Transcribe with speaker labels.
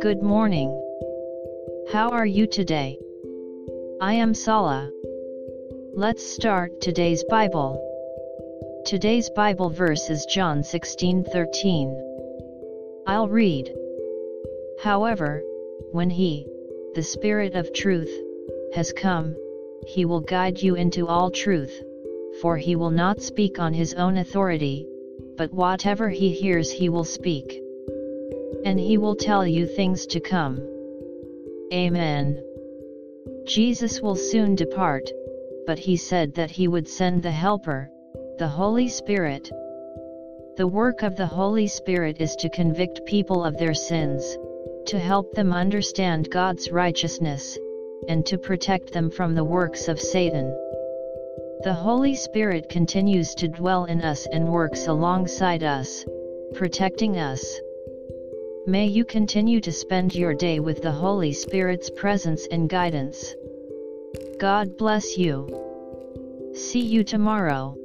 Speaker 1: Good morning. How are you today? I am Sala. Let's start today's Bible. Today's Bible verse is John 16:13. I'll read. However, when he, the Spirit of truth, has come, he will guide you into all truth, for he will not speak on his own authority, but whatever he hears he will speak. And he will tell you things to come. Amen. Jesus will soon depart, but he said that he would send the Helper, the Holy Spirit. The work of the Holy Spirit is to convict people of their sins, to help them understand God's righteousness, and to protect them from the works of Satan. The Holy Spirit continues to dwell in us and works alongside us, protecting us. May you continue to spend your day with the Holy Spirit's presence and guidance. God bless you. See you tomorrow.